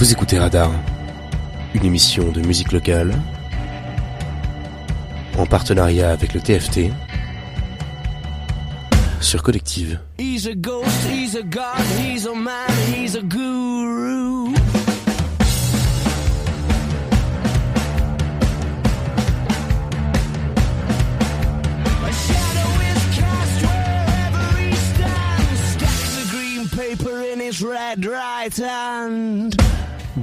Vous écoutez Radar, une émission de musique locale en partenariat avec le TFT sur Collective. He's a ghost, he's a god, he's a man, he's a guru. Red right hand.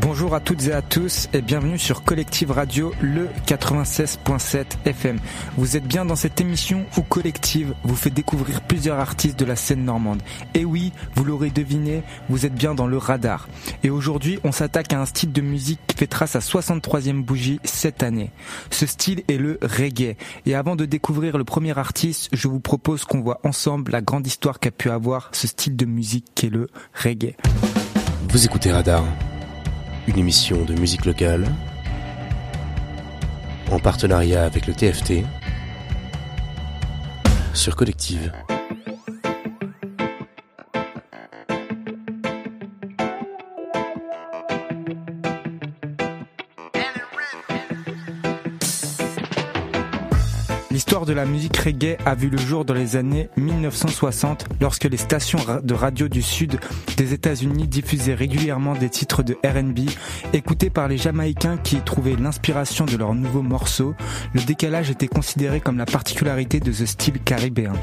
Bonjour à toutes et à tous et bienvenue sur Collective Radio, le 96.7 FM. Vous êtes bien dans cette émission où Collective vous fait découvrir plusieurs artistes de la scène normande. Et oui, vous l'aurez deviné, vous êtes bien dans le radar. Et aujourd'hui, on s'attaque à un style de musique qui fêtera sa 63e bougie cette année. Ce style est le reggae. Et avant de découvrir le premier artiste, je vous propose qu'on voit ensemble la grande histoire qu'a pu avoir ce style de musique qui est le reggae. Vous écoutez Radar, une émission de musique locale en partenariat avec le TFT sur Collective. L'histoire de la musique reggae a vu le jour dans les années 1960 lorsque les stations de radio du sud des États-Unis diffusaient régulièrement des titres de R&B écoutés par les Jamaïcains qui y trouvaient l'inspiration de leurs nouveaux morceaux. Le décalage était considéré comme la particularité de ce style caribéen.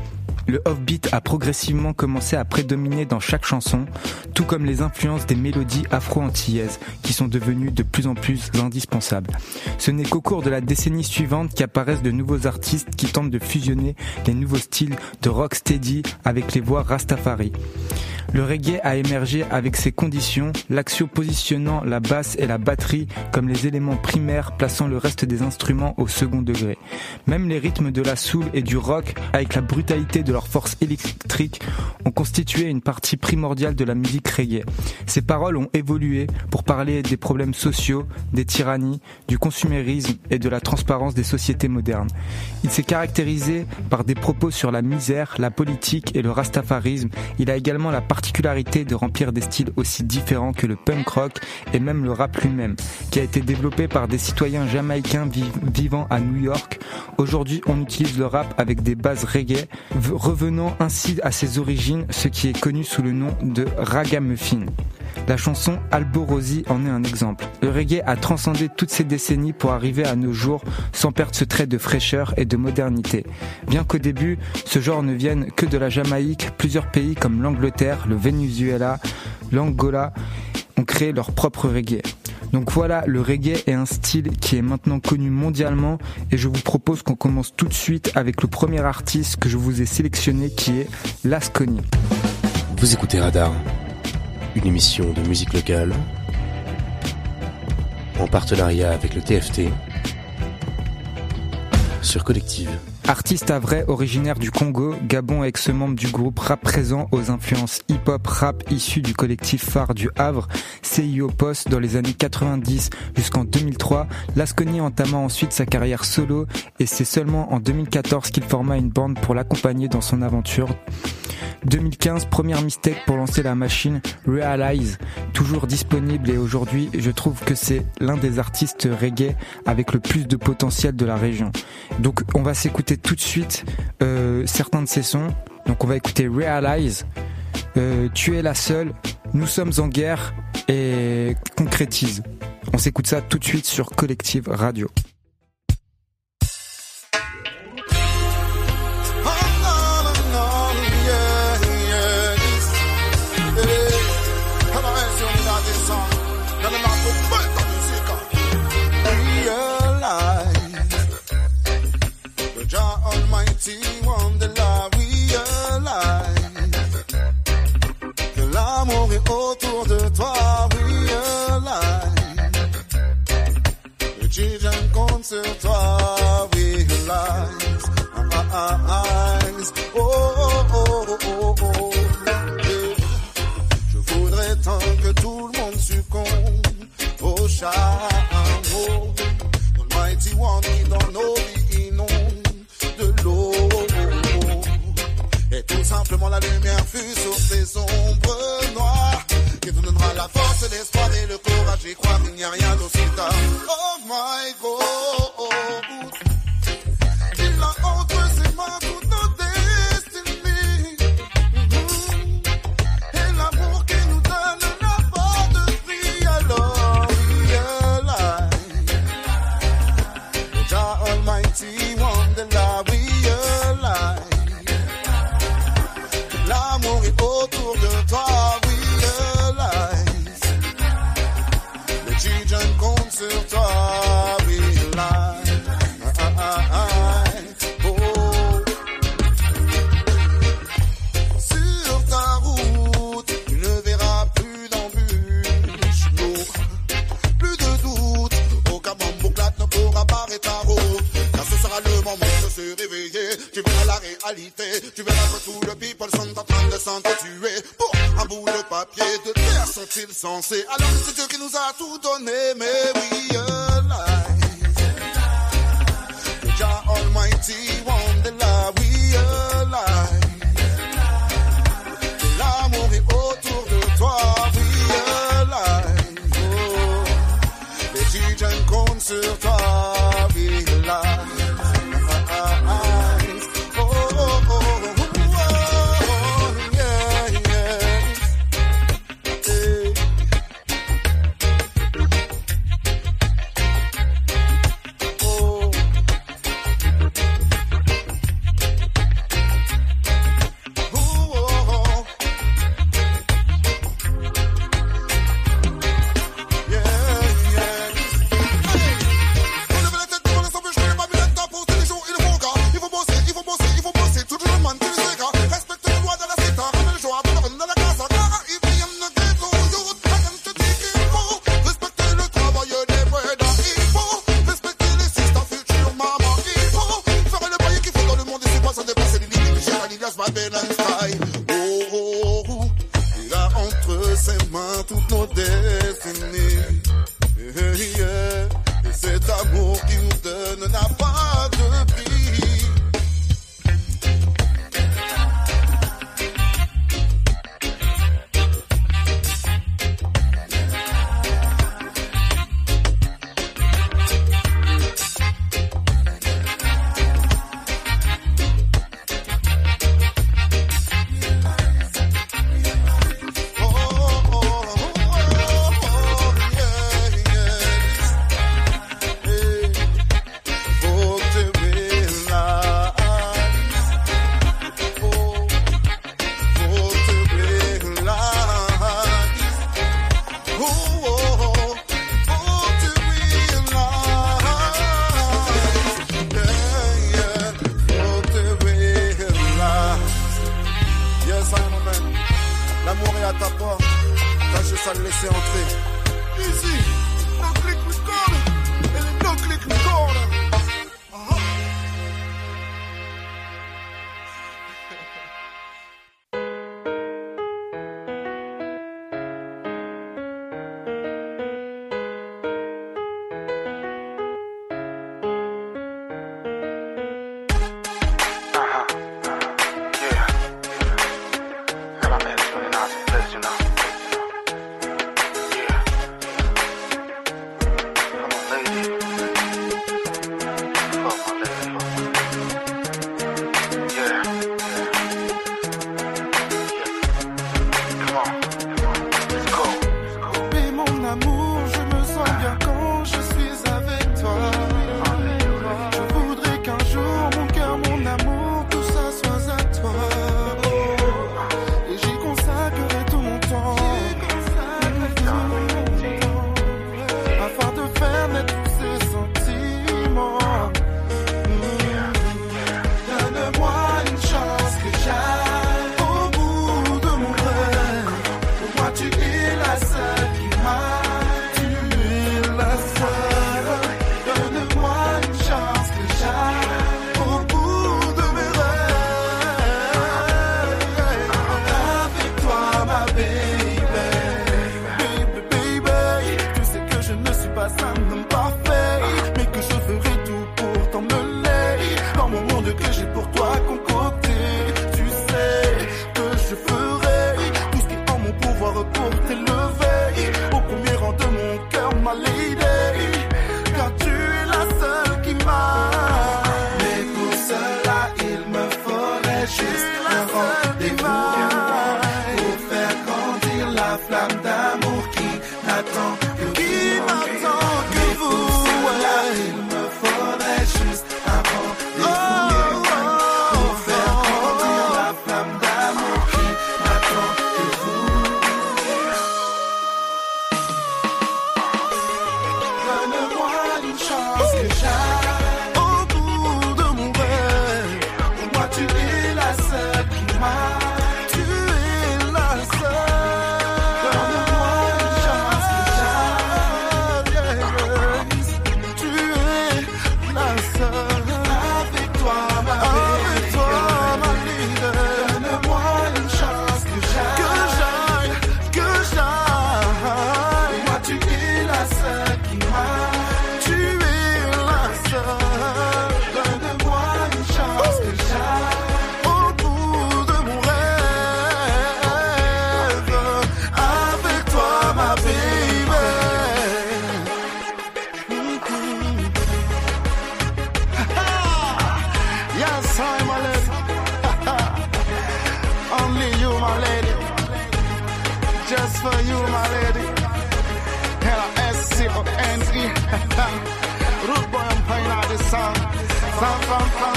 Le offbeat a progressivement commencé à prédominer dans chaque chanson, tout comme les influences des mélodies afro-antillaises, qui sont devenues de plus en plus indispensables. Ce n'est qu'au cours de la décennie suivante qu'apparaissent de nouveaux artistes qui tentent de fusionner les nouveaux styles de rocksteady avec les voix rastafari. Le reggae a émergé avec ses conditions, l'axio positionnant la basse et la batterie comme les éléments primaires plaçant le reste des instruments au second degré. Même les rythmes de la soul et du rock, avec la brutalité de leur force électrique, ont constitué une partie primordiale de la musique reggae. Ces paroles ont évolué pour parler des problèmes sociaux, des tyrannies, du consumérisme et de la transparence des sociétés modernes. Il s'est caractérisé par des propos sur la misère, la politique et le rastafarisme. Il a également la particularité de remplir des styles aussi différents que le punk rock et même le rap lui-même, qui a été développé par des citoyens jamaïcains vi- vivant à New York. Aujourd'hui, on utilise le rap avec des bases reggae, revenant ainsi à ses origines, ce qui est connu sous le nom de ragamuffin. La chanson Alborosi en est un exemple. Le reggae a transcendé toutes ces décennies pour arriver à nos jours sans perdre ce trait de fraîcheur et de modernité. Bien qu'au début, ce genre ne vienne que de la Jamaïque, plusieurs pays comme l'Angleterre, le Venezuela, l'Angola ont créé leur propre reggae. Donc voilà, le reggae est un style qui est maintenant connu mondialement et je vous propose qu'on commence tout de suite avec le premier artiste que je vous ai sélectionné qui est Lasconi. Vous écoutez Radar, une émission de musique locale en partenariat avec le TFT sur Collective. Artiste à vrai originaire du Congo, Gabon ex-membre du groupe rap présent aux influences hip-hop rap issu du collectif phare du Havre, CIO Post dans les années 90 jusqu'en 2003, Lasconi entama ensuite sa carrière solo et c'est seulement en 2014 qu'il forma une bande pour l'accompagner dans son aventure. 2015, première mistake pour lancer la machine Realize, toujours disponible et aujourd'hui je trouve que c'est l'un des artistes reggae avec le plus de potentiel de la région. Donc on va s'écouter tout de suite euh, certains de ses sons. Donc on va écouter Realize, euh, Tu es la seule, Nous sommes en guerre et Concrétise. On s'écoute ça tout de suite sur Collective Radio. Oh oh, oh, oh, oh, oh. Je voudrais tant que tout le monde succombe au charme. Dans le mighty one, dans nos vies inondes de l'eau. Et tout simplement la lumière fut sur ces ombres noires. Qui nous donnera la force, l'espoir et le courage. Et croire qu'il n'y a rien d'aussi tard. Oh my god. Tu verras que tous les people sont en train de s'entretuer pour un bout de papier. De terre sont-ils censés? Alors c'est Dieu qui nous a tout donné, mais oui, realize. Jah Almighty Wonderland, we realize. Oh. sur toi.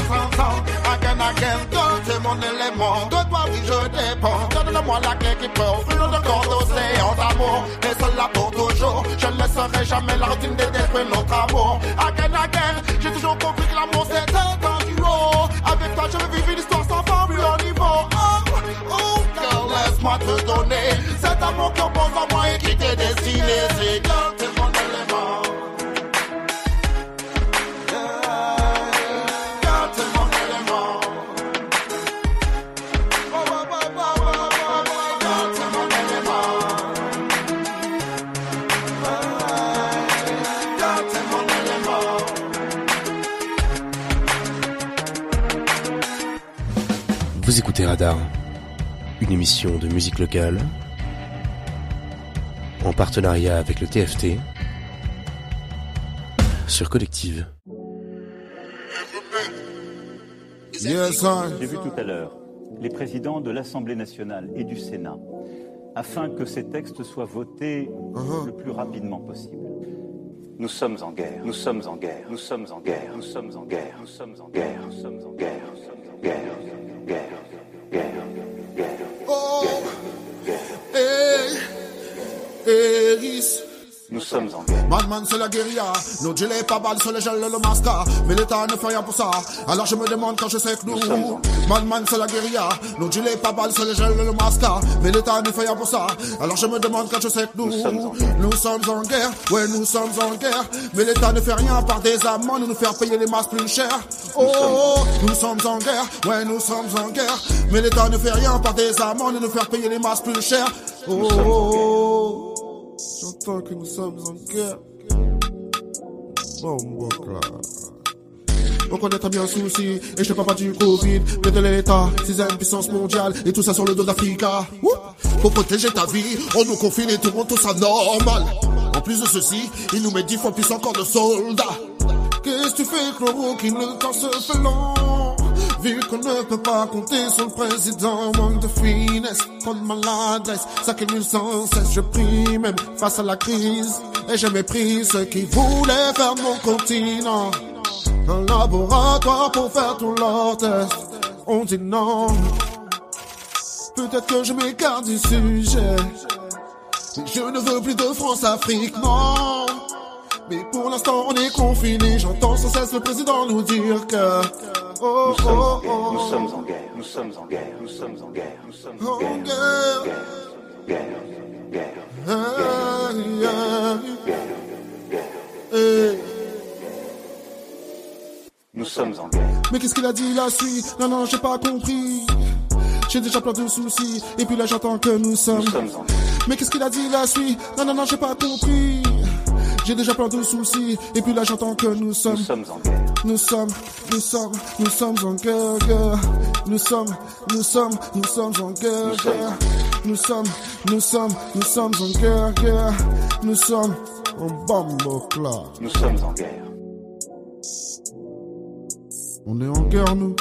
Song, song. Again, again, toi, t'es mon élément. De toi, oui, je dépends. Donne-moi la clé qui peut ouvrir le grand océan d'amour. Et cela pour toujours. Je ne laisserai jamais la routine de détruire notre amour. Again, again, j'ai toujours compris que l'amour c'était un duo. Avec toi, je vais vivre une histoire sans plus haut niveau. Oh, oh, girl, laisse-moi te donner cet amour qu'on pose en moi et qui t'est destiné. C'est écoutez Radar, une émission de musique locale en partenariat avec le TFT sur Collective. J'ai vu tout à l'heure les présidents de l'Assemblée nationale et du Sénat afin que ces textes soient votés le plus rapidement possible. Nous sommes en guerre, nous sommes en guerre, nous sommes en guerre, nous sommes en guerre, nous sommes en guerre, nous sommes en guerre, nous sommes en guerre, guerre, guerre, guerre. Oh, hey, hey, is. Nous sommes en guerre. Madman c'est la guérilla, nos gilets pas balles sur les gels le masca, mais l'État ne fait rien pour ça. Alors je me demande quand je sais que nous, Madman c'est la guérilla, nos gilets pas balles sur les gels le masca, mais l'État ne fait rien pour ça. Alors je me demande quand je sais que nous, Nous sommes en guerre. nous sommes en guerre, ouais nous sommes en guerre, mais l'État ne fait rien par des amendes nous faire payer les masses plus chères. Oh, oh, nous sommes en guerre, ouais nous sommes en guerre, mais l'État ne fait rien par des amendes nous faire payer les masses plus chères. Oh, oh, oh. Que nous sommes en guerre. Bon, bon. On connaît très bien le souci, et je te parle pas du Covid, mais de l'État, sixième puissance mondiale, et tout ça sur le dos d'Africa. Pour protéger ta vie, on nous confine et tout le monde tout ça normal. En plus de ceci, ils nous mettent dix fois plus encore de soldats. Qu'est-ce que tu fais, chloroquine, le temps se fait long Vu qu'on ne peut pas compter sur le président, manque de finesse, trop de maladresse, qu'il sans cesse, je prie même face à la crise, et je méprise ceux qui voulaient faire mon continent. Un laboratoire pour faire tous leurs tests, on dit non. Peut-être que je m'écarte du sujet, mais je ne veux plus de France-Afrique, non. Mais pour l'instant on est confiné, j'entends sans cesse le président nous dire que Nous sommes en guerre, nous sommes en guerre, nous sommes en guerre, nous sommes en guerre, nous sommes en guerre, guerre. guerre, guerre, guerre, nous sommes en guerre. Mais qu'est-ce qu'il a dit la suite? Non non j'ai pas compris. J'ai déjà plein de soucis. Et puis là j'entends que nous sommes. Nous sommes en guerre. Mais qu'est-ce qu'il a dit la suite? Non non non j'ai pas compris J'ai déjà plein de soucis Et puis là j'entends que nous sommes Nous sommes en guerre. Nous sommes, nous sommes, nous sommes en guerre, guerre. Nous sommes, nous sommes, nous sommes en guerre, Nous sommes en guerre. Nous sommes, nous sommes, nous sommes en guerre, guerre. Nous sommes en bambocla. Nous sommes en guerre. On est en guerre, nous.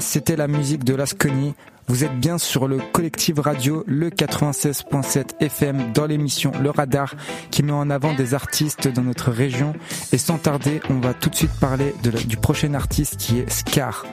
C'était la musique de Lasconi. Vous êtes bien sur le collectif radio le 96.7 FM dans l'émission Le Radar qui met en avant des artistes dans notre région. Et sans tarder, on va tout de suite parler du prochain artiste qui est Scar.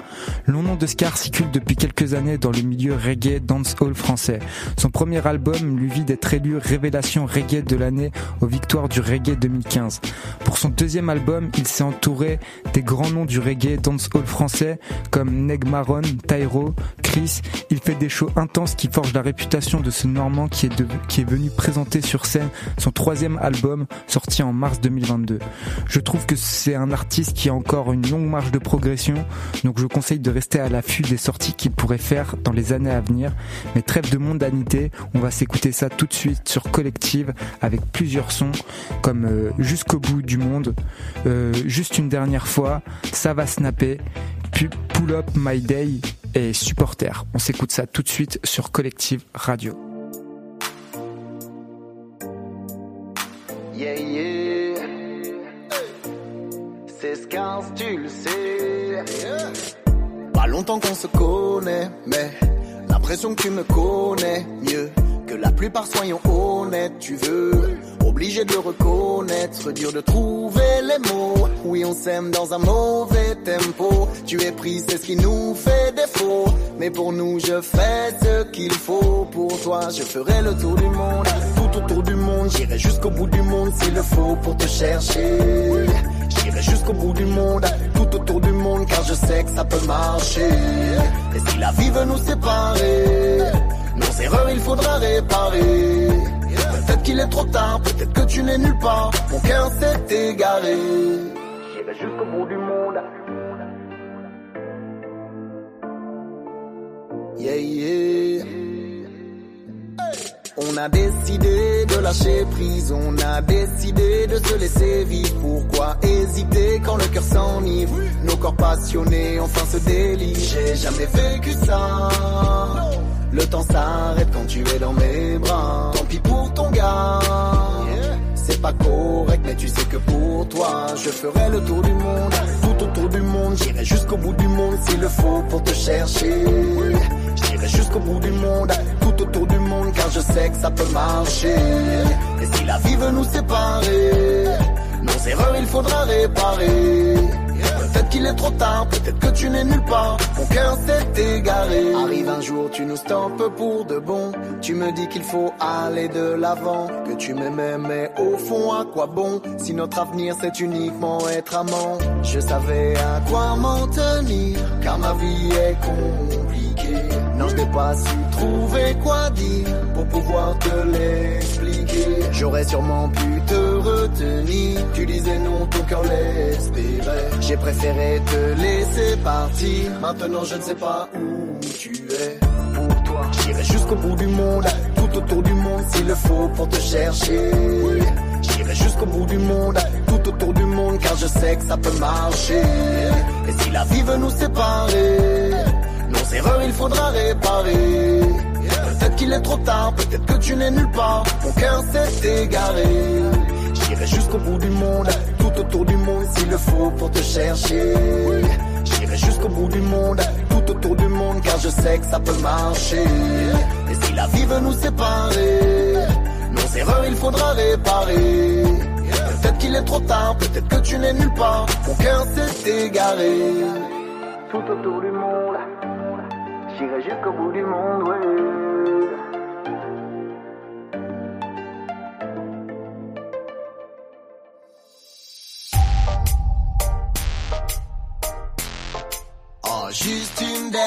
Le nom de Scar circule depuis quelques années dans le milieu reggae dancehall français. Son premier album lui vit d'être élu révélation reggae de l'année aux victoires du reggae 2015. Pour son deuxième album, il s'est entouré des grands noms du reggae dancehall français comme Neg Marron, Tyro, Chris. Il fait des shows intenses qui forgent la réputation de ce Normand qui est, de- qui est venu présenter sur scène son troisième album sorti en mars 2022. Je trouve que c'est un artiste qui a encore une longue marge de progression, donc je conseille de rester à l'affût des sorties qu'il pourrait faire dans les années à venir. Mais trêve de mondanité, on va s'écouter ça tout de suite sur Collective avec plusieurs sons comme euh, Jusqu'au bout du monde, euh, Juste une dernière fois, Ça va snapper, puis Pull Up My Day et Supporter. On s'écoute ça tout de suite sur Collective Radio. Longtemps qu'on se connaît, mais l'impression que tu me connais mieux que la plupart, soyons honnêtes. Tu veux, obligé de le reconnaître, dur de trouver les mots. Oui, on s'aime dans un mauvais tempo. Tu es pris, c'est ce qui nous fait défaut. Mais pour nous, je fais ce qu'il faut. Pour toi, je ferai le tour du monde. Tout autour du monde, j'irai jusqu'au bout du monde s'il le faut pour te chercher. J'irai jusqu'au bout du monde, tout autour du monde, car je sais que ça peut marcher. Et si la vie veut nous séparer, nos erreurs il faudra réparer. Peut-être qu'il est trop tard, peut-être que tu n'es nulle part, mon cœur s'est égaré. J'irai jusqu'au bout du monde. Yeah, yeah. On a décidé de lâcher prise, on a décidé de se laisser vivre. Pourquoi hésiter quand le cœur s'enivre? Nos corps passionnés enfin se délient. J'ai jamais vécu ça. Le temps s'arrête quand tu es dans mes bras. Tant pis pour ton gars. C'est pas correct, mais tu sais que pour toi, je ferai le tour du monde. Tout autour du monde, j'irai jusqu'au bout du monde s'il le faut pour te chercher. J'irai jusqu'au bout du monde, tout autour du monde, car je sais que ça peut marcher. Et si la vie veut nous séparer, nos erreurs il faudra réparer. Peut-être qu'il est trop tard, peut-être que tu n'es nulle part. Mon cœur s'est égaré. Arrive un jour, tu nous stoppes pour de bon. Tu me dis qu'il faut aller de l'avant. Que tu m'aimais, mais au fond, à quoi bon? Si notre avenir c'est uniquement être amant. Je savais à quoi m'en tenir, car ma vie est compliquée. Non, je n'ai pas su trouver quoi dire pour pouvoir te l'expliquer. J'aurais sûrement pu te Tu disais non, ton cœur l'espérait. J'ai préféré te laisser partir. Maintenant, je ne sais pas où tu es. Pour toi, j'irai jusqu'au bout du monde, tout autour du monde s'il le faut pour te chercher. J'irai jusqu'au bout du monde, tout autour du monde, car je sais que ça peut marcher. Et si la vie veut nous séparer, nos erreurs il faudra réparer. Peut-être qu'il est trop tard, peut-être que tu n'es nulle part. Mon cœur s'est égaré. J'irai jusqu'au bout du monde, tout autour du monde s'il le faut pour te chercher. J'irai jusqu'au bout du monde, tout autour du monde, car je sais que ça peut marcher. Et si la vie veut nous séparer, nos erreurs il faudra réparer. Peut-être qu'il est trop tard, peut-être que tu n'es nulle part. Mon cœur s'est égaré. Tout autour du monde, j'irai jusqu'au bout du monde, ouais.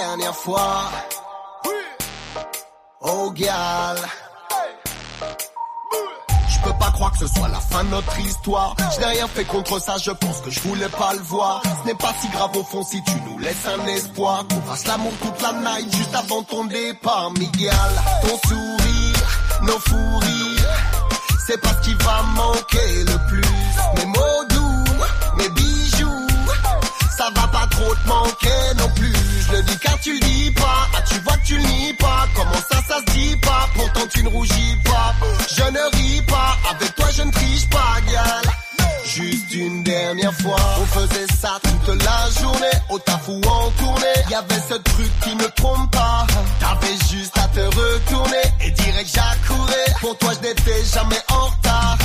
Dernière fois. Oh, gal. Je peux pas croire que ce soit la fin de notre histoire. Je n'ai rien fait contre ça, je pense que je voulais pas le voir. Ce n'est pas si grave au fond si tu nous laisses un espoir. Qu'on fasse l'amour toute la night juste avant ton départ, Miguel. Ton sourire, nos fous rires. C'est pas ce qui va manquer le plus. Mes mots doux, mes bijoux. Trop te manquer non plus. Je le dis car tu le dis pas. Ah, tu vois que tu le nies pas. Comment ça, ça se dit pas? Pourtant tu ne rougis pas. Je ne ris pas. Avec toi, je ne triche pas, gal. Juste une dernière fois, on faisait ça toute la journée, au taf ou en tournée. Y avait ce truc qui ne trompe pas. T'avais juste à te retourner et direct j'accourais. Pour toi, je n'étais jamais en retard.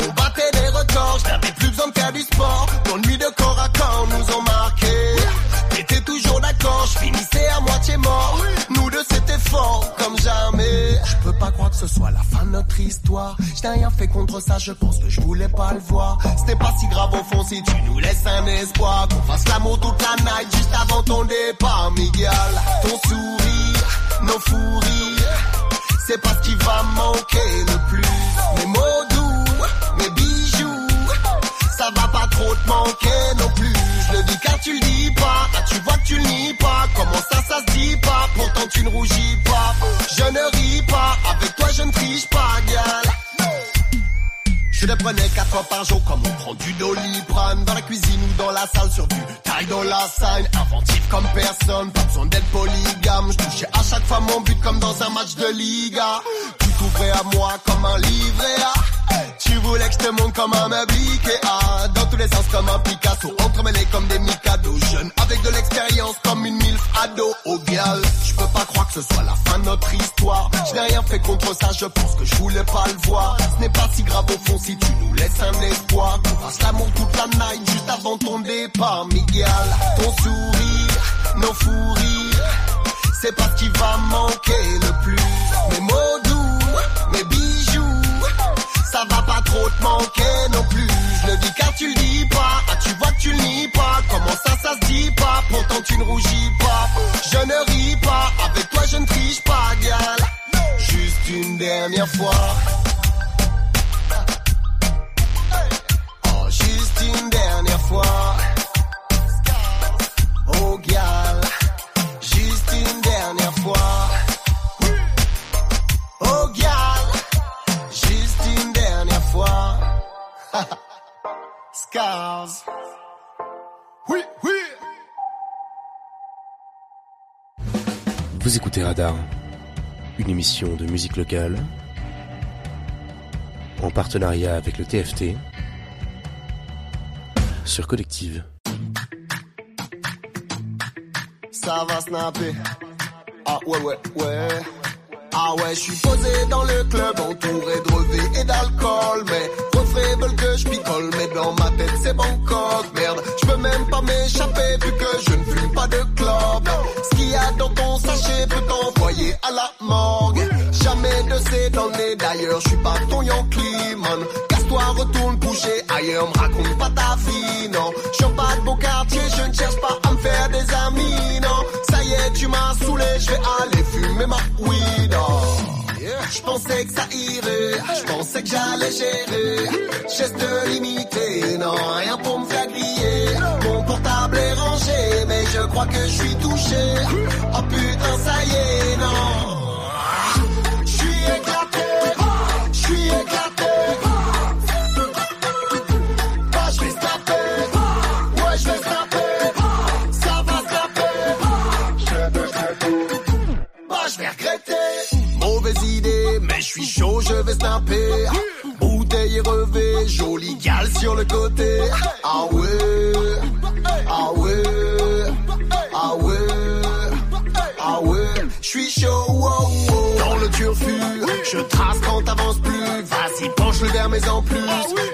On battait des records, je n'avais plus besoin de faire du sport. Nos nuits de corps ce soit la fin de notre histoire. Je n'ai rien fait contre ça, je pense que je voulais pas le voir. C'était pas si grave au fond si tu nous laisses un espoir. Qu'on fasse l'amour toute la night juste avant ton départ, Miguel. Ton sourire, nos fous c'est pas ce qui va manquer le plus. Mes mots doux, mes bijoux, ça va pas trop te manquer non plus. Je le dis car tu le dis pas, tu vois que tu le nies pas. Comment ça, ça se dit pas, pourtant tu ne rougis pas. Je ne ris pas, je ne pas. Je le prenais quatre fois par jour comme on prend du doliprane Dans la cuisine ou dans la salle sur du taille dans la Inventif comme personne, pas besoin d'être polygame. Je touchais à chaque fois mon but comme dans un match de Liga. Tu t'ouvrais à moi comme un livret A tu voulais que je te montre comme un meuble Ikea Dans tous les sens comme un Picasso. Entremêlé comme des Mikado. Jeune avec de l'expérience comme une milf ado. Oh gal, je peux pas croire que ce soit la fin de notre histoire. Je n'ai rien fait contre ça, je pense que je voulais pas le voir. Ce n'est pas si grave au fond si tu nous laisses un espoir. Qu'on fasse l'amour toute la night juste avant ton départ Miguel, ton sourire, nos fous C'est pas ce qui va manquer le plus. Mes bijoux ça va pas trop te manquer non plus. Je le dis car tu le dis pas. Ah, tu vois que tu le nies pas. Comment ça, ça se dit pas? Pourtant tu ne rougis pas. Je ne ris pas. Avec toi, je ne triche pas, gal. Juste une dernière fois. Vous écoutez Radar, une émission de musique locale en partenariat avec le TFT sur Collective. Ça va snapper. Ah ouais, ouais, ouais. Ah ouais, je suis posé dans le club entouré de revêt et d'alcool. Mais que je picole, mais dans ma tête c'est Bangkok. Merde, je peux même pas m'échapper vu que je ne fume pas de clope. Ce qu'il y a dans ton sachet peut t'envoyer à la morgue. Jamais de c'est dans le nez d'ailleurs, je suis pas ton Yankee man. Casse-toi, retourne coucher ailleurs, me raconte pas ta vie, non. Je pas de beau quartier, je ne cherche pas à me faire des amis, non. Ça y est, tu m'as saoulé, je vais aller fumer ma weed, oh. Je pensais que ça irait, je pensais que j'allais gérer. Geste limité, non, rien pour me faire griller. Mon portable est rangé, mais je crois que je suis touché. Oh putain, ça y est, non. Suis chaud, je vais snapper. Bouteille revêt, jolie gale sur le côté. Ah ouais, ah ouais, ah ouais, ah ouais. Je suis chaud, wow, wow. dans le turfu. Je trace quand t'avances plus. Vas-y, le verre, mais en plus.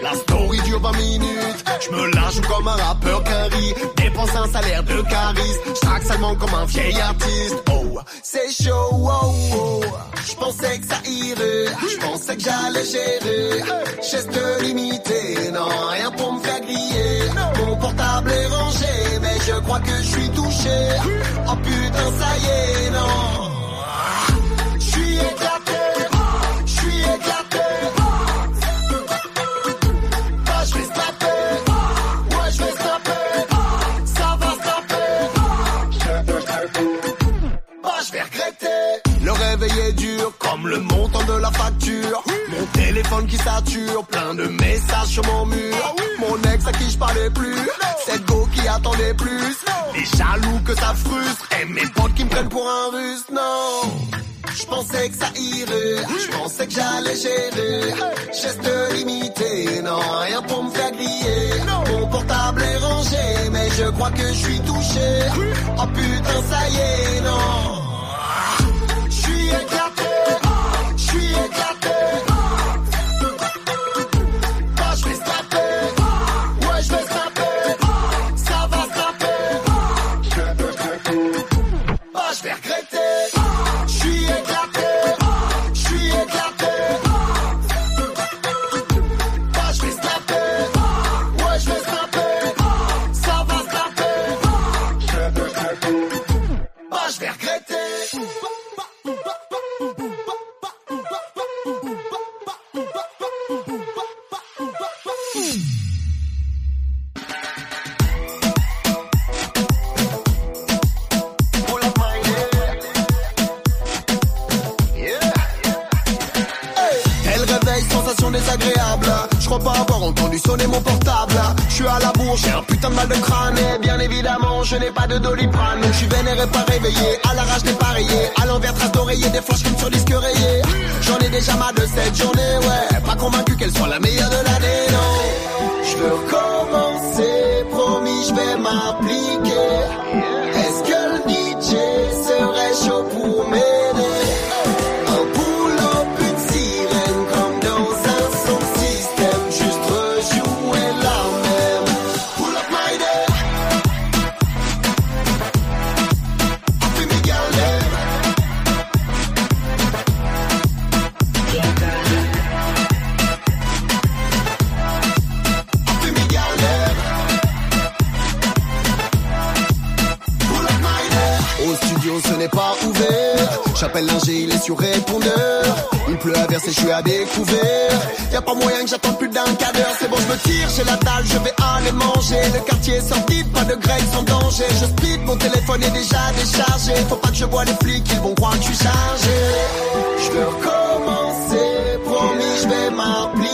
La story dure 20 minutes. Je me joue comme un rappeur carry. Dépense un salaire de caris. J'traque seulement comme un vieil artiste. Oh, c'est chaud, wow, wow. Je pensais que ça irait. Je pensais que j'allais gérer. Geste limité, non, rien pour me faire griller. Mon portable est rangé, mais je crois que je suis touché. Oh putain, ça y est, non. Comme le montant de la facture. Mon téléphone qui sature, plein de messages sur mon mur. Mon ex à qui je parlais plus, cette go qui attendait plus. Les jaloux que ça frustre, et mes potes qui me prennent pour un russe, non. Je pensais que ça irait, je pensais que j'allais gérer. Geste limité, non, rien pour me faire griller. Mon portable est rangé, mais je crois que je suis touché. Oh putain, ça y est, non. Je suis éclaté, je entendu sonner mon portable. Je suis à la bourre, j'ai un putain de mal de crâne. Et bien évidemment, je n'ai pas de doliprane. Je suis vénéré pas réveillé, à la rage dépareillé. À l'envers, trace d'oreiller, des flashs comme sur disque rayé. J'en ai déjà marre de cette journée, ouais. Pas convaincu qu'elle soit la meilleure de l'année, non. Je veux recommencer, promis, je vais m'appliquer. Répondeur. Il pleut à verser, je suis à découvert. Y a pas moyen que j'attende plus d'un quart d'heure. C'est bon, je me tire, j'ai la dalle, je vais aller manger. Le quartier est sorti, pas de grec sans danger. Je split, mon téléphone est déjà déchargé. Faut pas que je vois les flics, ils vont croire que je suis chargé. Je veux recommencer, promis, je vais m'appliquer.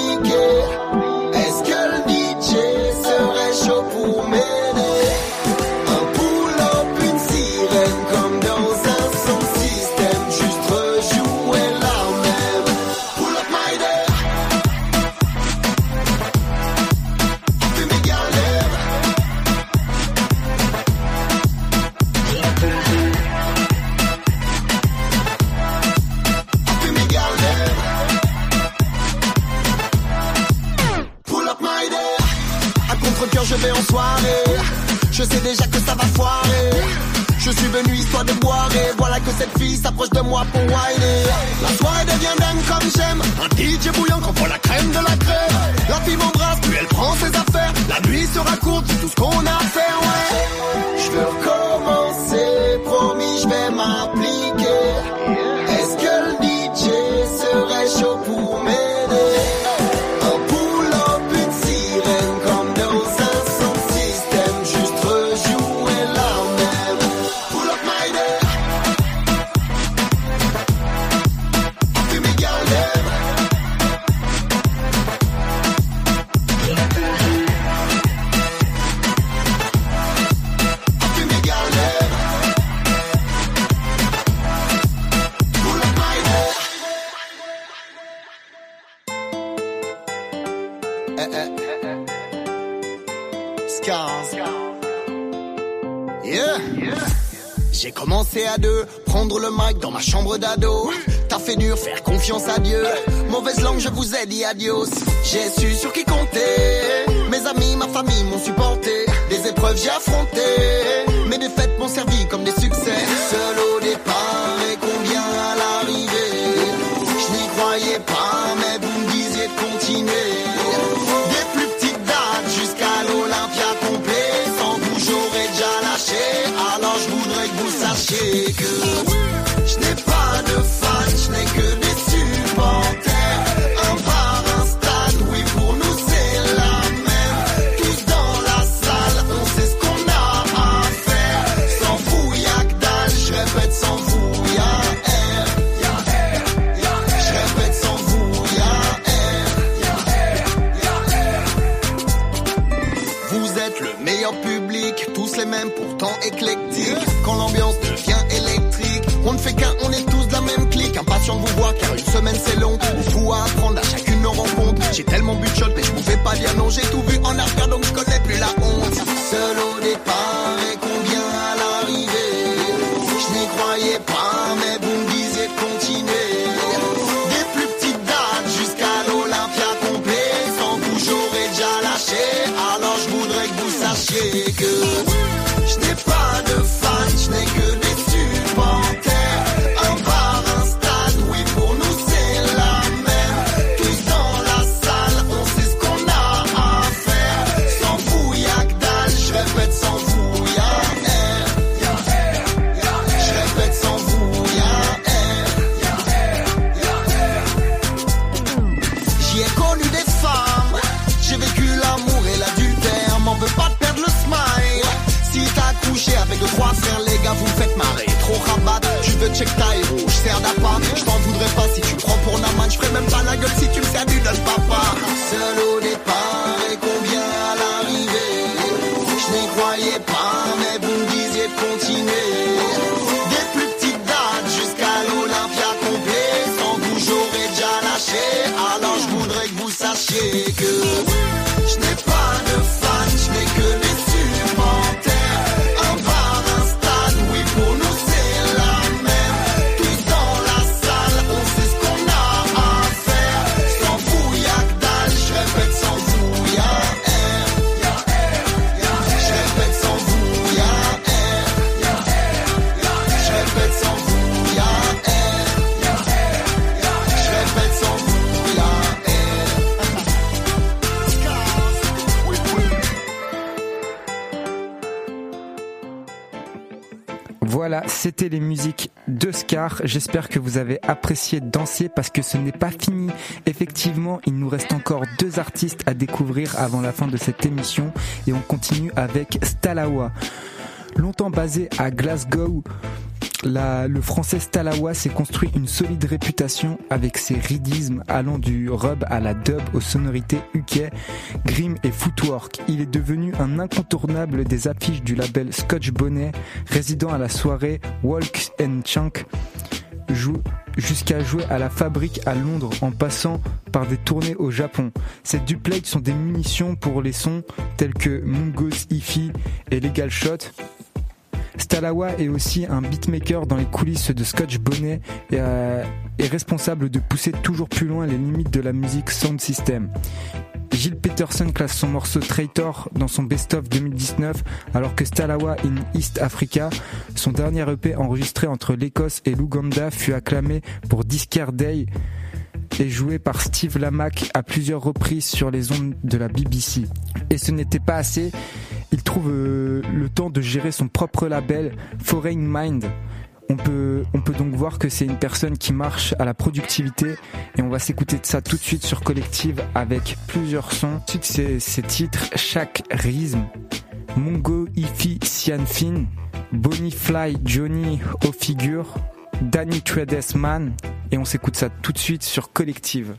Contre-cœur, je vais en soirée. Je sais déjà que ça va foirer. Je suis venu histoire de boire et voilà que cette fille s'approche de moi pour whiner. La soirée devient dingue comme j'aime. Un DJ bouillant qu'on voit la crème de la crème. La fille m'embrasse, puis elle prend ses affaires. La nuit sera courte, c'est tout ce qu'on a à faire, ouais. Je veux recommencer, promis, je vais m'appliquer. À deux, prendre le mic dans ma chambre d'ado. T'as fait dur, faire confiance à Dieu. Mauvaise langue, je vous ai dit adios. J'ai su sur qui compter. Mes amis, ma famille m'ont supporté. Des épreuves j'ai affronté. Mes défaites m'ont servi comme des succès. Seul au départ et combien à l'arrivée? Je n'y croyais pas, mais vous me disiez de continuer. click. C'était les musiques de Scar. J'espère que vous avez apprécié danser parce que ce n'est pas fini. Effectivement, il nous reste encore deux artistes à découvrir avant la fin de cette émission et on continue avec Stalawa. Longtemps basé à Glasgow, le français Stalawa s'est construit une solide réputation avec ses rythmismes allant du rub à la dub aux sonorités UK, grim et footwork. Il est devenu un incontournable des affiches du label Scotch Bonnet, résidant à la soirée Walk and Chunk, jusqu'à jouer à la fabrique à Londres en passant par des tournées au Japon. Ces duplex sont des munitions pour les sons tels que Mungo's Ify et Legal Shot. Stalawa est aussi un beatmaker dans les coulisses de Scotch Bonnet et euh, est responsable de pousser toujours plus loin les limites de la musique sound system. Gilles Peterson classe son morceau Traitor dans son best-of 2019, alors que Stalawa in East Africa, son dernier EP enregistré entre l'Écosse et l'Ouganda, fut acclamé pour Discare Day et joué par Steve Lamack à plusieurs reprises sur les ondes de la BBC. Et ce n'était pas assez, il trouve euh, le temps de gérer son propre label, Foreign Mind. On peut, on peut donc voir que c'est une personne qui marche à la productivité et on va s'écouter de ça tout de suite sur Collective avec plusieurs sons. Ensuite, c'est ces titres, chaque rythme, Mongo, Ify, Sianfin, Bonnie Fly, Johnny, aux figures, Danny Tredes Man et on s'écoute ça tout de suite sur Collective.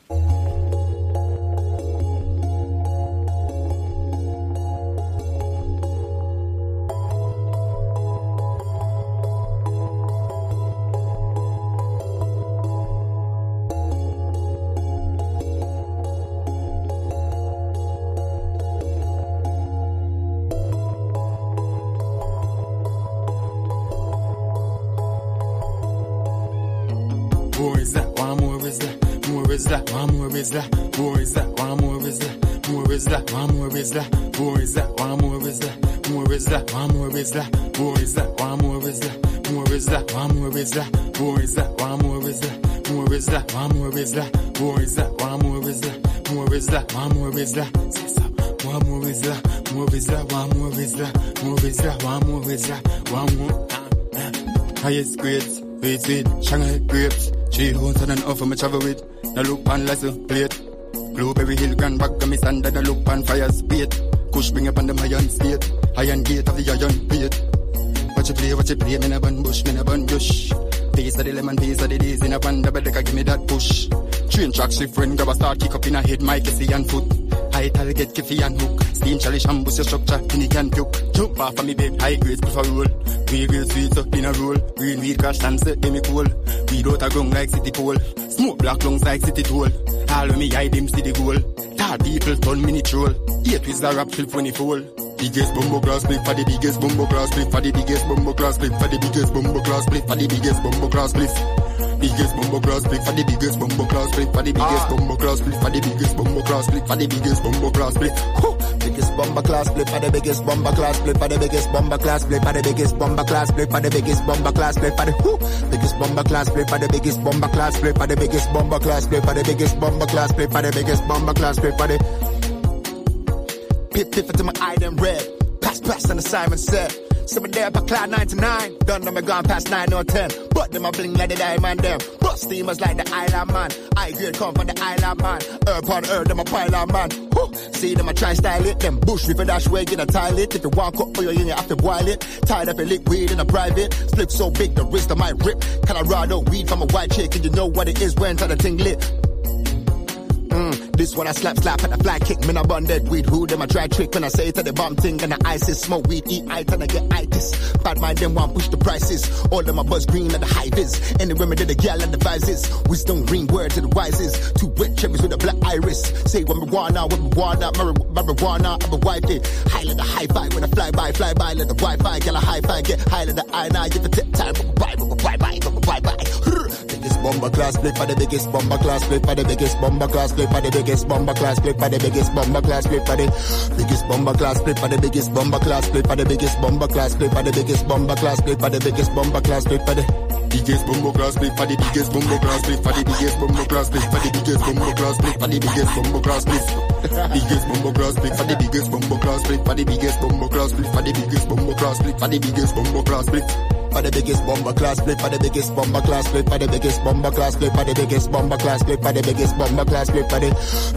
Is that? More is that? One more is that? More is that? One more is that? More is that? One more is that? More is that? One more is that? More is that? One more is that? More is that? One more is that? More is that? One more is that? More is that? One more is that? More is that? One more is that? More is that? One more is that? One more is that? More is that? One more is that? More is that? One more is that? One more. Highest grades, sweet, Shanghai grapes. Three hoes and an offer me travel with. No look on license plate. Blueberry Hill, Grand Back, and me stand and no look on fire spit. Kush bring up on them iron state. Iron gate of the iron plate. Watch you play, watch you play, me na bun bush, me na bun bush. Piece of the lemon, piece of the days in a bun, double decker, give me that push. Train track shift friend, grab a start, kick up in a head, my kissy and foot. Tal get kiffy and hook. Steam chalice, ambush your structure, tinny can puke. Jump off of me bed, high grades, prefer roll. We grade sweets up in a roll. Green weed cash and set eh, me cool. Weed out a ground like city pole. Smoke black lungs like city toll. All of me hide them city goal. Tall people turn mini troll. Eight with the rap he fall. Biggest bumbo class split for the biggest bumbo class split for the biggest bumbo class split for the biggest bumbo class split for the biggest bumbo class split. Biggest bumbo class split for the biggest bumbo class split for the biggest bumbo class split for the biggest bumbo class split for the biggest bumbo class split. Biggest bomber class play for the biggest bomber class play for the biggest bomber class play for the biggest bomber class play for the biggest bomber class play for the whoo biggest bomber class play for the biggest bomber class play for the biggest bomber class play for the biggest bomber class play for the biggest bomber class play for the pip pip to my eye them red pass pass and the Simon said Somebody there by cloud 99 Done them gone past 9 or 10 But them a bling like the diamond them steamers like the island man. I grade come from the island man. Herb on herb them a pile on man. Whew. See them a try style it. Them bush river dash way get a toilet. If you want cut for your you have to boil it. Tied up a liquid in a private. Split so big the wrist of my rip. Colorado weed from a white chick And you know what it is when to ting lit. Mm, This one I slap slap at the fly kick. Me I dead weed. Who them I try trick when I say to the bomb thing and the ISIS smoke weed, eat it and I get itis. Bad mind them want push the prices. All them I buzz green at the high vis. Any women did the gal and the vibes is. Wisdom green word to the wisest. Two wet cherries with a black iris. Say when we wanna, when we wanna, marijuana, I'm a wife it. High let the high five when I fly by, fly by, let the Wi-Fi, get a high five, get high let the I now give tip time, bye bye, bye bye, bye bye. Biggest bomber class, play for the biggest bomber class, play for the biggest bomber class, play for the biggest bomber class, play for the biggest bomber class, play for the biggest bomber class, play for the biggest bomber class, play for the biggest bomber class, play for the biggest bomber class, play for the biggest bomber class, play for the biggest bomber class, play for the biggest bomber class, play for the biggest bomber class, play for the biggest bomber class, play for the biggest bomber class, play biggest bomber class, play for the biggest bomber class, play for the biggest bomber class, play for the biggest bomber class, play for the biggest bomber class, play for the biggest bomber class, play for the biggest bomber class, play for the biggest bomber class, play for the biggest bomber class, play for the biggest bomber class, play for the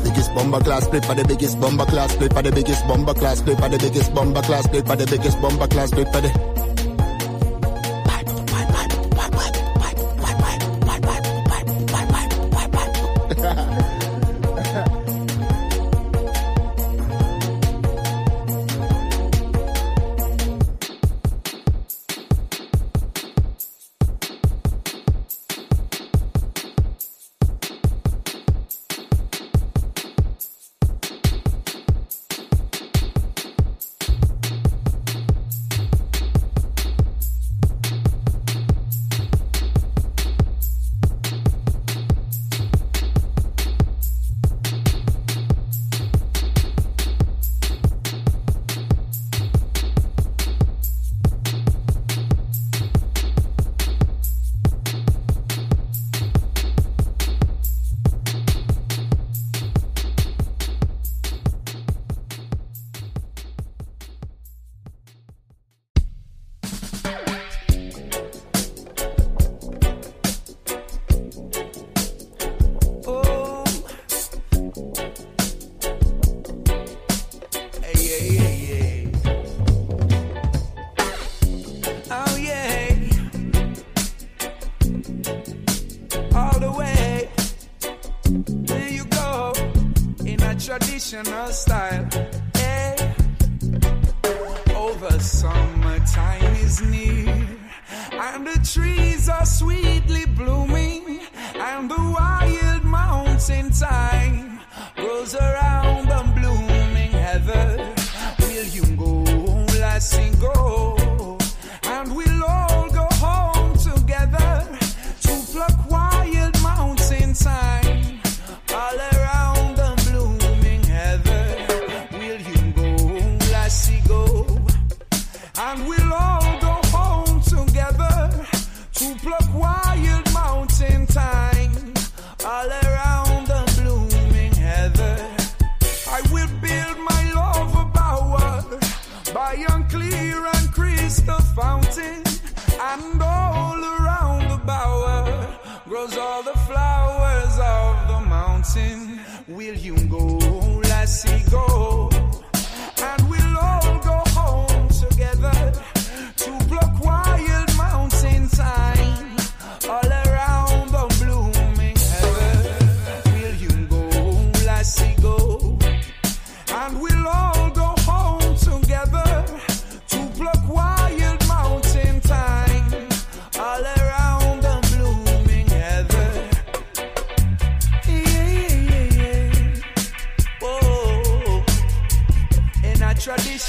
biggest bomber class, play for the biggest bomber class, play for the biggest bomber class, play for the biggest bomber class, play for the biggest bomber class, play for the by unclear and crystal fountain, and all around the bower grows all the flowers of the mountain. Will you go, lassie, go? And we'll all go home together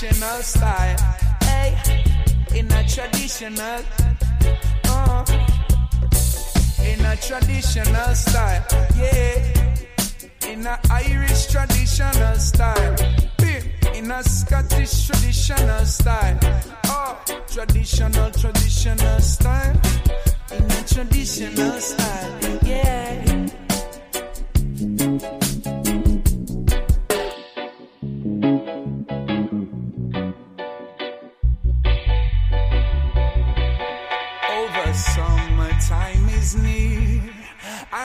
traditional style. Hey, in a traditional, uh, in a traditional style. Yeah, in a Irish traditional style. In a Scottish traditional style. Oh, traditional, traditional style. In a traditional style. Yeah.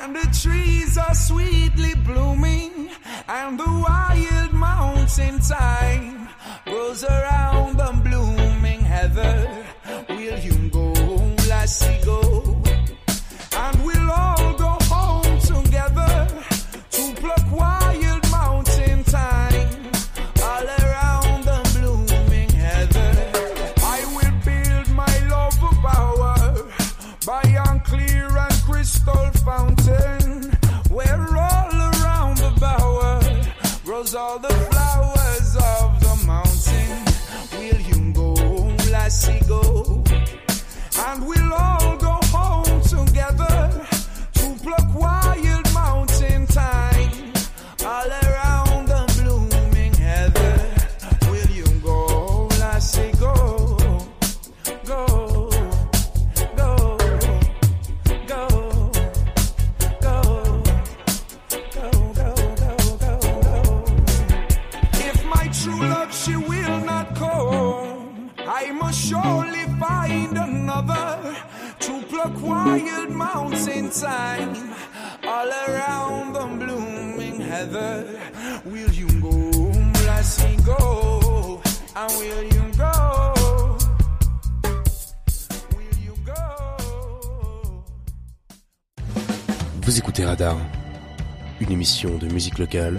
And the trees are sweetly blooming and the wild mountain thyme grows around the blooming heather. Will you go? Lassie go grows all the flowers of the mountain. Will you go, lassie, go? And we'll all go thyme all around the blooming heather. Will you go, lassie, go? And will you go? Will you go? Vous écoutez Radar, une émission de musique locale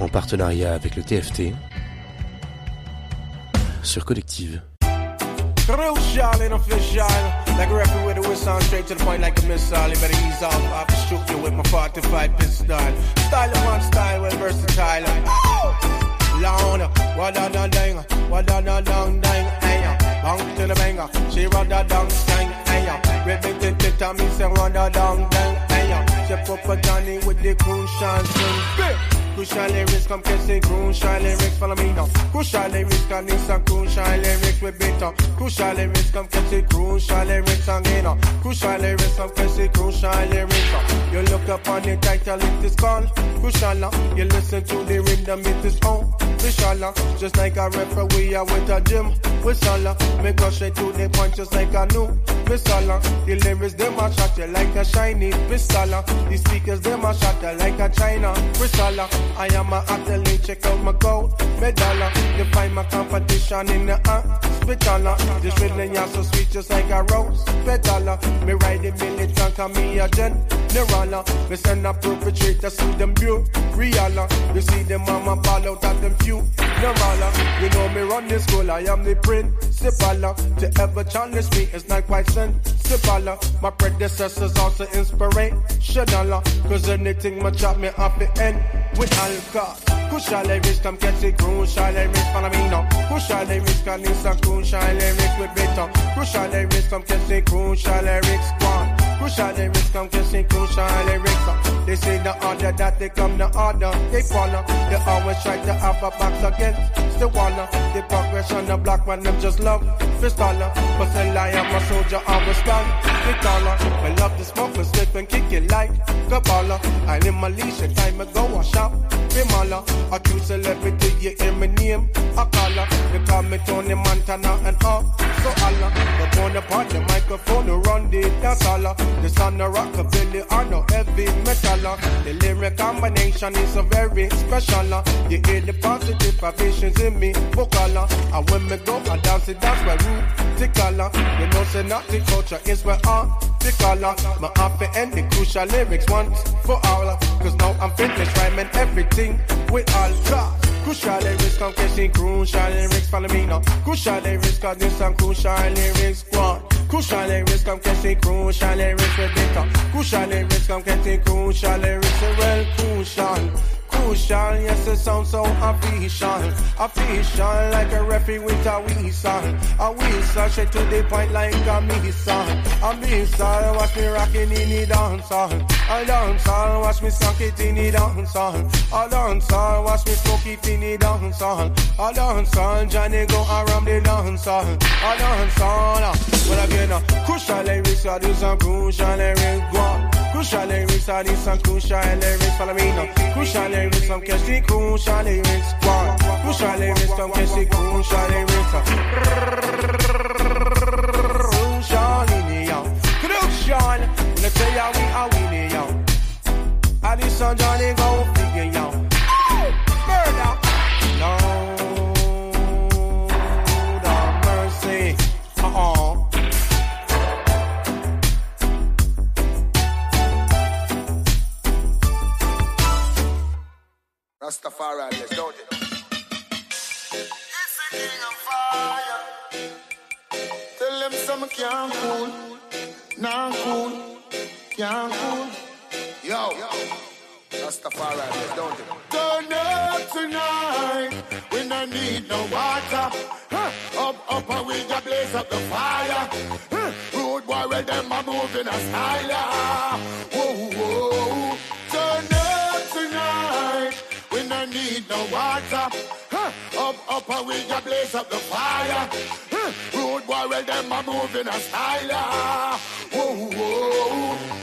en partenariat avec le TFT sur Collective. Crucial and official. Like a referee with a whistle, straight to the point like a missile. You better ease off, off the shoot you with my 45 pistol. Style of one style, well versatile. Oh! Lana, what da da dang, what da dong ding, dang, ayya. Bang to the banger, she run dong dang dang, ayya. Ribbon to the tummy, say run dong ding, dang, ayya. She pop a Johnny with the cool shine, swing, bitch. Crucial lyrics, come catch the crucial lyrics, follow me now. Crucial lyrics, can this and crucial lyrics with better. Crucial lyrics, come catch the crucial lyrics again. uh. Crucial lyrics, come catch the crucial lyrics. You look up on the title, it is called Crucial. uh. You listen to the rhythm, it is on. Uh. just like a referee with a gym. Uh. me go straight to the point, just like a new uh. The lyrics, them a shot you like a shiny uh. The speakers, them a shot you like a China uh. I am a athlete, check out my gold medal. uh. You find my competition in the hospital. This rhythm, yeah, so sweet, just like a rose petal. Me ride the militant, call me a general. Me send a perpetrator, see them real. uh. You see them mama ball out at them few you You know me run this school, I am the principal. To ever challenge me is not quite sensible. My predecessors also inspirational. Cause anything my chop me up the end with alcohol. Kushale risk, I'm Shall cruciale risk, follow me now. Kushale risk, I need some cruciale risk with Victor. Kushale risk, I'm catching cruciale risk, one. Crucial lyrics, come the crucial lyrics. They say the order that they come, the order they follow. They always try to have a box against the wall. The progression, the black man, them just love pistola. But still I am a soldier, always stand the taller. I love the smoke and slip and kick it like Kabbalah. I live my a time ago I shop. Bimala, a true celebrity, you hear my name, I call her. They call me Tony Montana and all. So Allah, the part the microphone to run the dance all. The son of rockabilly are no heavy metal. The lyric combination is a very special. uh. You hear the positive vibrations in me, vocal. uh. And when me go, I dance it, that's my root. Tickler, you know, say the culture is where art. The color, my happy and the crucial lyrics once for all. Cause now I'm finished rhyming everything with all class. Crucial lyrics, come catching crucial lyrics, follow me now. Crucial lyrics, cause this some crucial lyrics, one. Crucial lyrics, come catching crucial lyrics with better. Crucial lyrics, come catching crucial lyrics, well crucial. Crucial, yes, it sounds so official. Official, like a referee with a whistle. A whistle, straight to the point like a missile. A missile, watch me rocking in the dancehall. A dancehall, watch me suck it in the dancehall. A dancehall, watch me smoke it in the dancehall. A dancehall, Johnny go around the dancehall. A dancehall, well again, crucial lyrics, I do some crucial lyrics, go. Crucial lyrics, I do some crucial lyrics, follow me now. Crucial lyrics, come catch the crucial lyrics, go on. Crucial lyrics, come catch the crucial lyrics. Crucial in the young, crucial. Let's say how we are winning, yo. I did some Johnny go Rastafari, let's do it. Tell them some can't cool, nah cool, can't cool. Yo, Rastafari, yes, don't it? Turn up tonight. We no need no water. Huh. Up, up, and we just blaze up the fire. Huh. Road boy, well, them are moving a style. Whoa, whoa. No water. Huh. Up, up, and we just blaze up the fire. Huh. Road boy, well, them are moving a style. Whoa, whoa.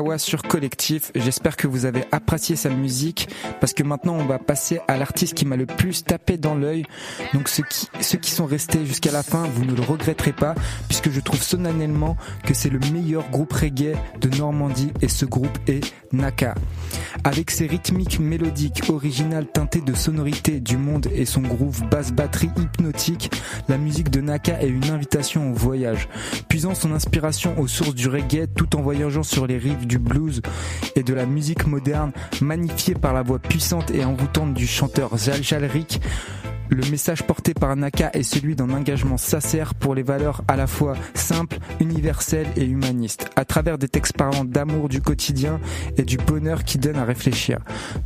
Stalawa sur Collectif. J'espère que vous avez apprécié sa musique parce que maintenant on va passer à l'artiste qui m'a le plus tapé dans l'œil. Donc ceux qui, ceux qui sont restés jusqu'à la fin, vous ne le regretterez pas puisque je trouve solennellement que c'est le meilleur groupe reggae de Normandie et ce groupe est Naka. Avec ses rythmiques mélodiques originales teintées de sonorités du monde et son groove basse batterie hypnotique, la musique de Naka est une invitation au voyage. Puisant son inspiration aux sources du reggae tout en voyageant sur les rives du blues et de la musique moderne, magnifiée par la voix puissante et envoûtante du chanteur Zal Jalrik, le message porté par Naka est celui d'un engagement sincère pour les valeurs à la fois simples, universelles et humanistes, à travers des textes parlant d'amour du quotidien et du bonheur qui donne à réfléchir.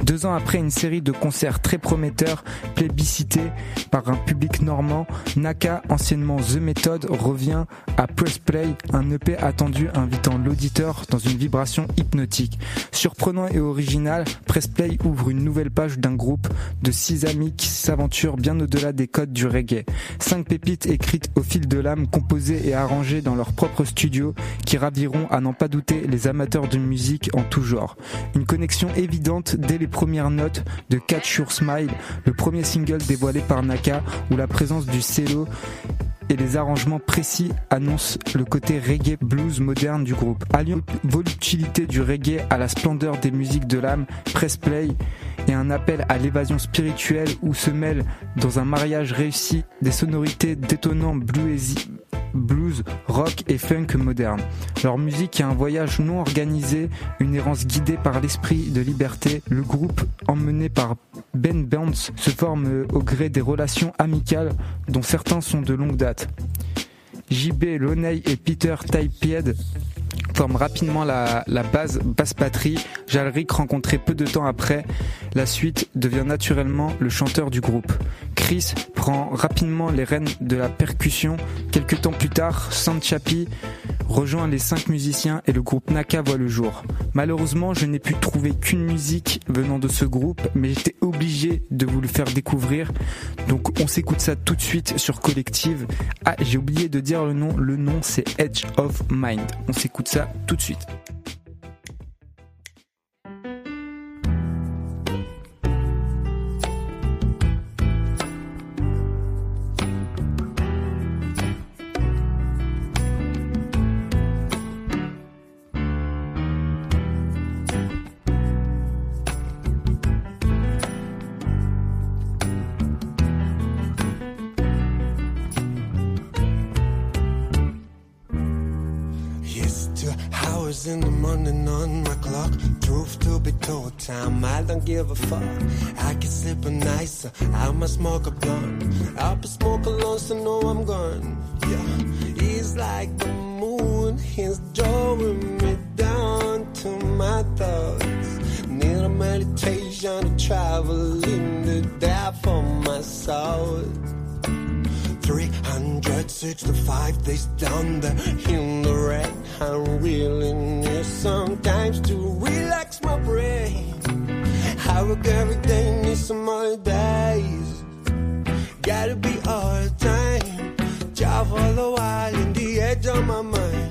Deux ans après une série de concerts très prometteurs, plébiscités par un public normand, Naka, anciennement The Method, revient à Press Play, un EP attendu invitant l'auditeur dans une vibration hypnotique. Surprenant et original, Press Play ouvre une nouvelle page d'un groupe de six amis qui s'aventurent bien au-delà des codes du reggae. Cinq pépites écrites au fil de l'âme, composées et arrangées dans leur propre studio, qui raviront à n'en pas douter les amateurs de musique en tout genre. Une connexion évidente dès les premières notes de Catch Your Smile, le premier single dévoilé par Naka, où la présence du cello et les arrangements précis annoncent le côté reggae blues moderne du groupe. Alliant voluptuosité du reggae à la splendeur des musiques de l'âme, press play et un appel à l'évasion spirituelle où se mêlent dans un mariage réussi des sonorités détonnantes blues, rock et funk moderne. Leur musique est un voyage non organisé, une errance guidée par l'esprit de liberté. Le groupe, emmené par Ben Burns, se forme au gré des relations amicales dont certains sont de longue date. JB Loney et Peter Typehead forment rapidement la, la base basse patrie. Jalric, rencontré peu de temps après la suite, devient naturellement le chanteur du groupe. Chris prend rapidement les rênes de la percussion. Quelques temps plus tard, Chapi rejoint les cinq musiciens et le groupe Naka voit le jour. Malheureusement, je n'ai pu trouver qu'une musique venant de ce groupe, mais j'étais obligé de vous le faire découvrir. Donc on s'écoute ça tout de suite sur Collective. Ah, j'ai oublié de dire le nom. Le nom c'est Edge of Mind. On s'écoute ça tout de suite. To be told, time I don't give a fuck. I can sip a nicer, I must smoke a blunt. I'll be smoke alone, so know I'm gone. Yeah, he's like the moon, he's drawing me down to my thoughts. Need a meditation to travel in the depth of my soul. 365 days down there in the rain. I really need sometimes to relax my brain. I work every day, need some more days. Gotta be all the time. Job all the while in the edge of my mind.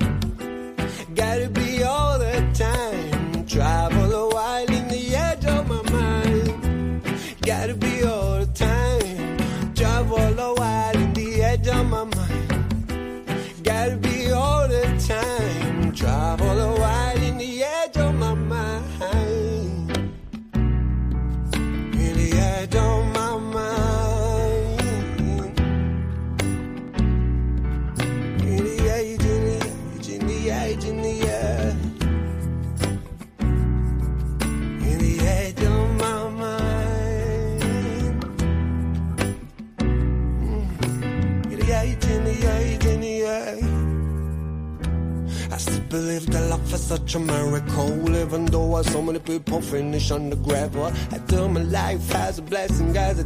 Believe that life is such a miracle, even though I so many people finish on the gravel. I tell my life as a blessing, as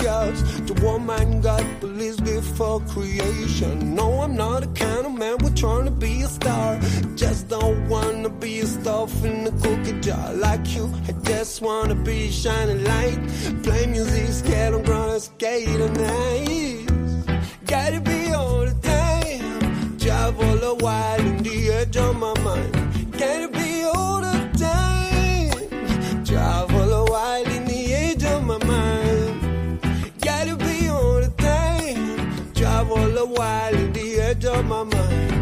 yours. To woman, God, please give for creation. No, I'm not the kind of man we're trying to be a star. Just don't wanna be a stuff in the cookie jar like you. I just wanna be a shining light. Play music, skate on ground, skate on ice. Gotta be all the time. Travel a while in the edge of my mind. Gotta be all the time. Travel a while in the edge of my mind. Gotta be all the time. Travel a while in the edge of my mind.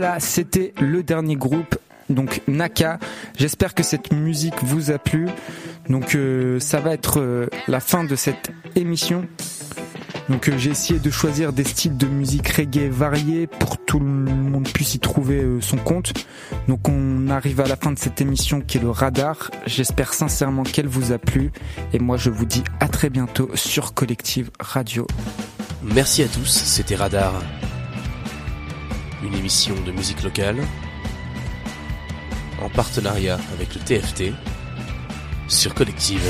Voilà, c'était le dernier groupe, donc Naka. J'espère que cette musique vous a plu. Donc euh, ça va être euh, la fin de cette émission. Donc euh, j'ai essayé de choisir des styles de musique reggae variés pour que tout le monde puisse y trouver son compte. Donc on arrive à la fin de cette émission qui est le radar. J'espère sincèrement qu'elle vous a plu et moi je vous dis à très bientôt sur Collective Radio. Merci à tous, c'était Radar. Une émission de musique locale en partenariat avec le TFT sur Collective.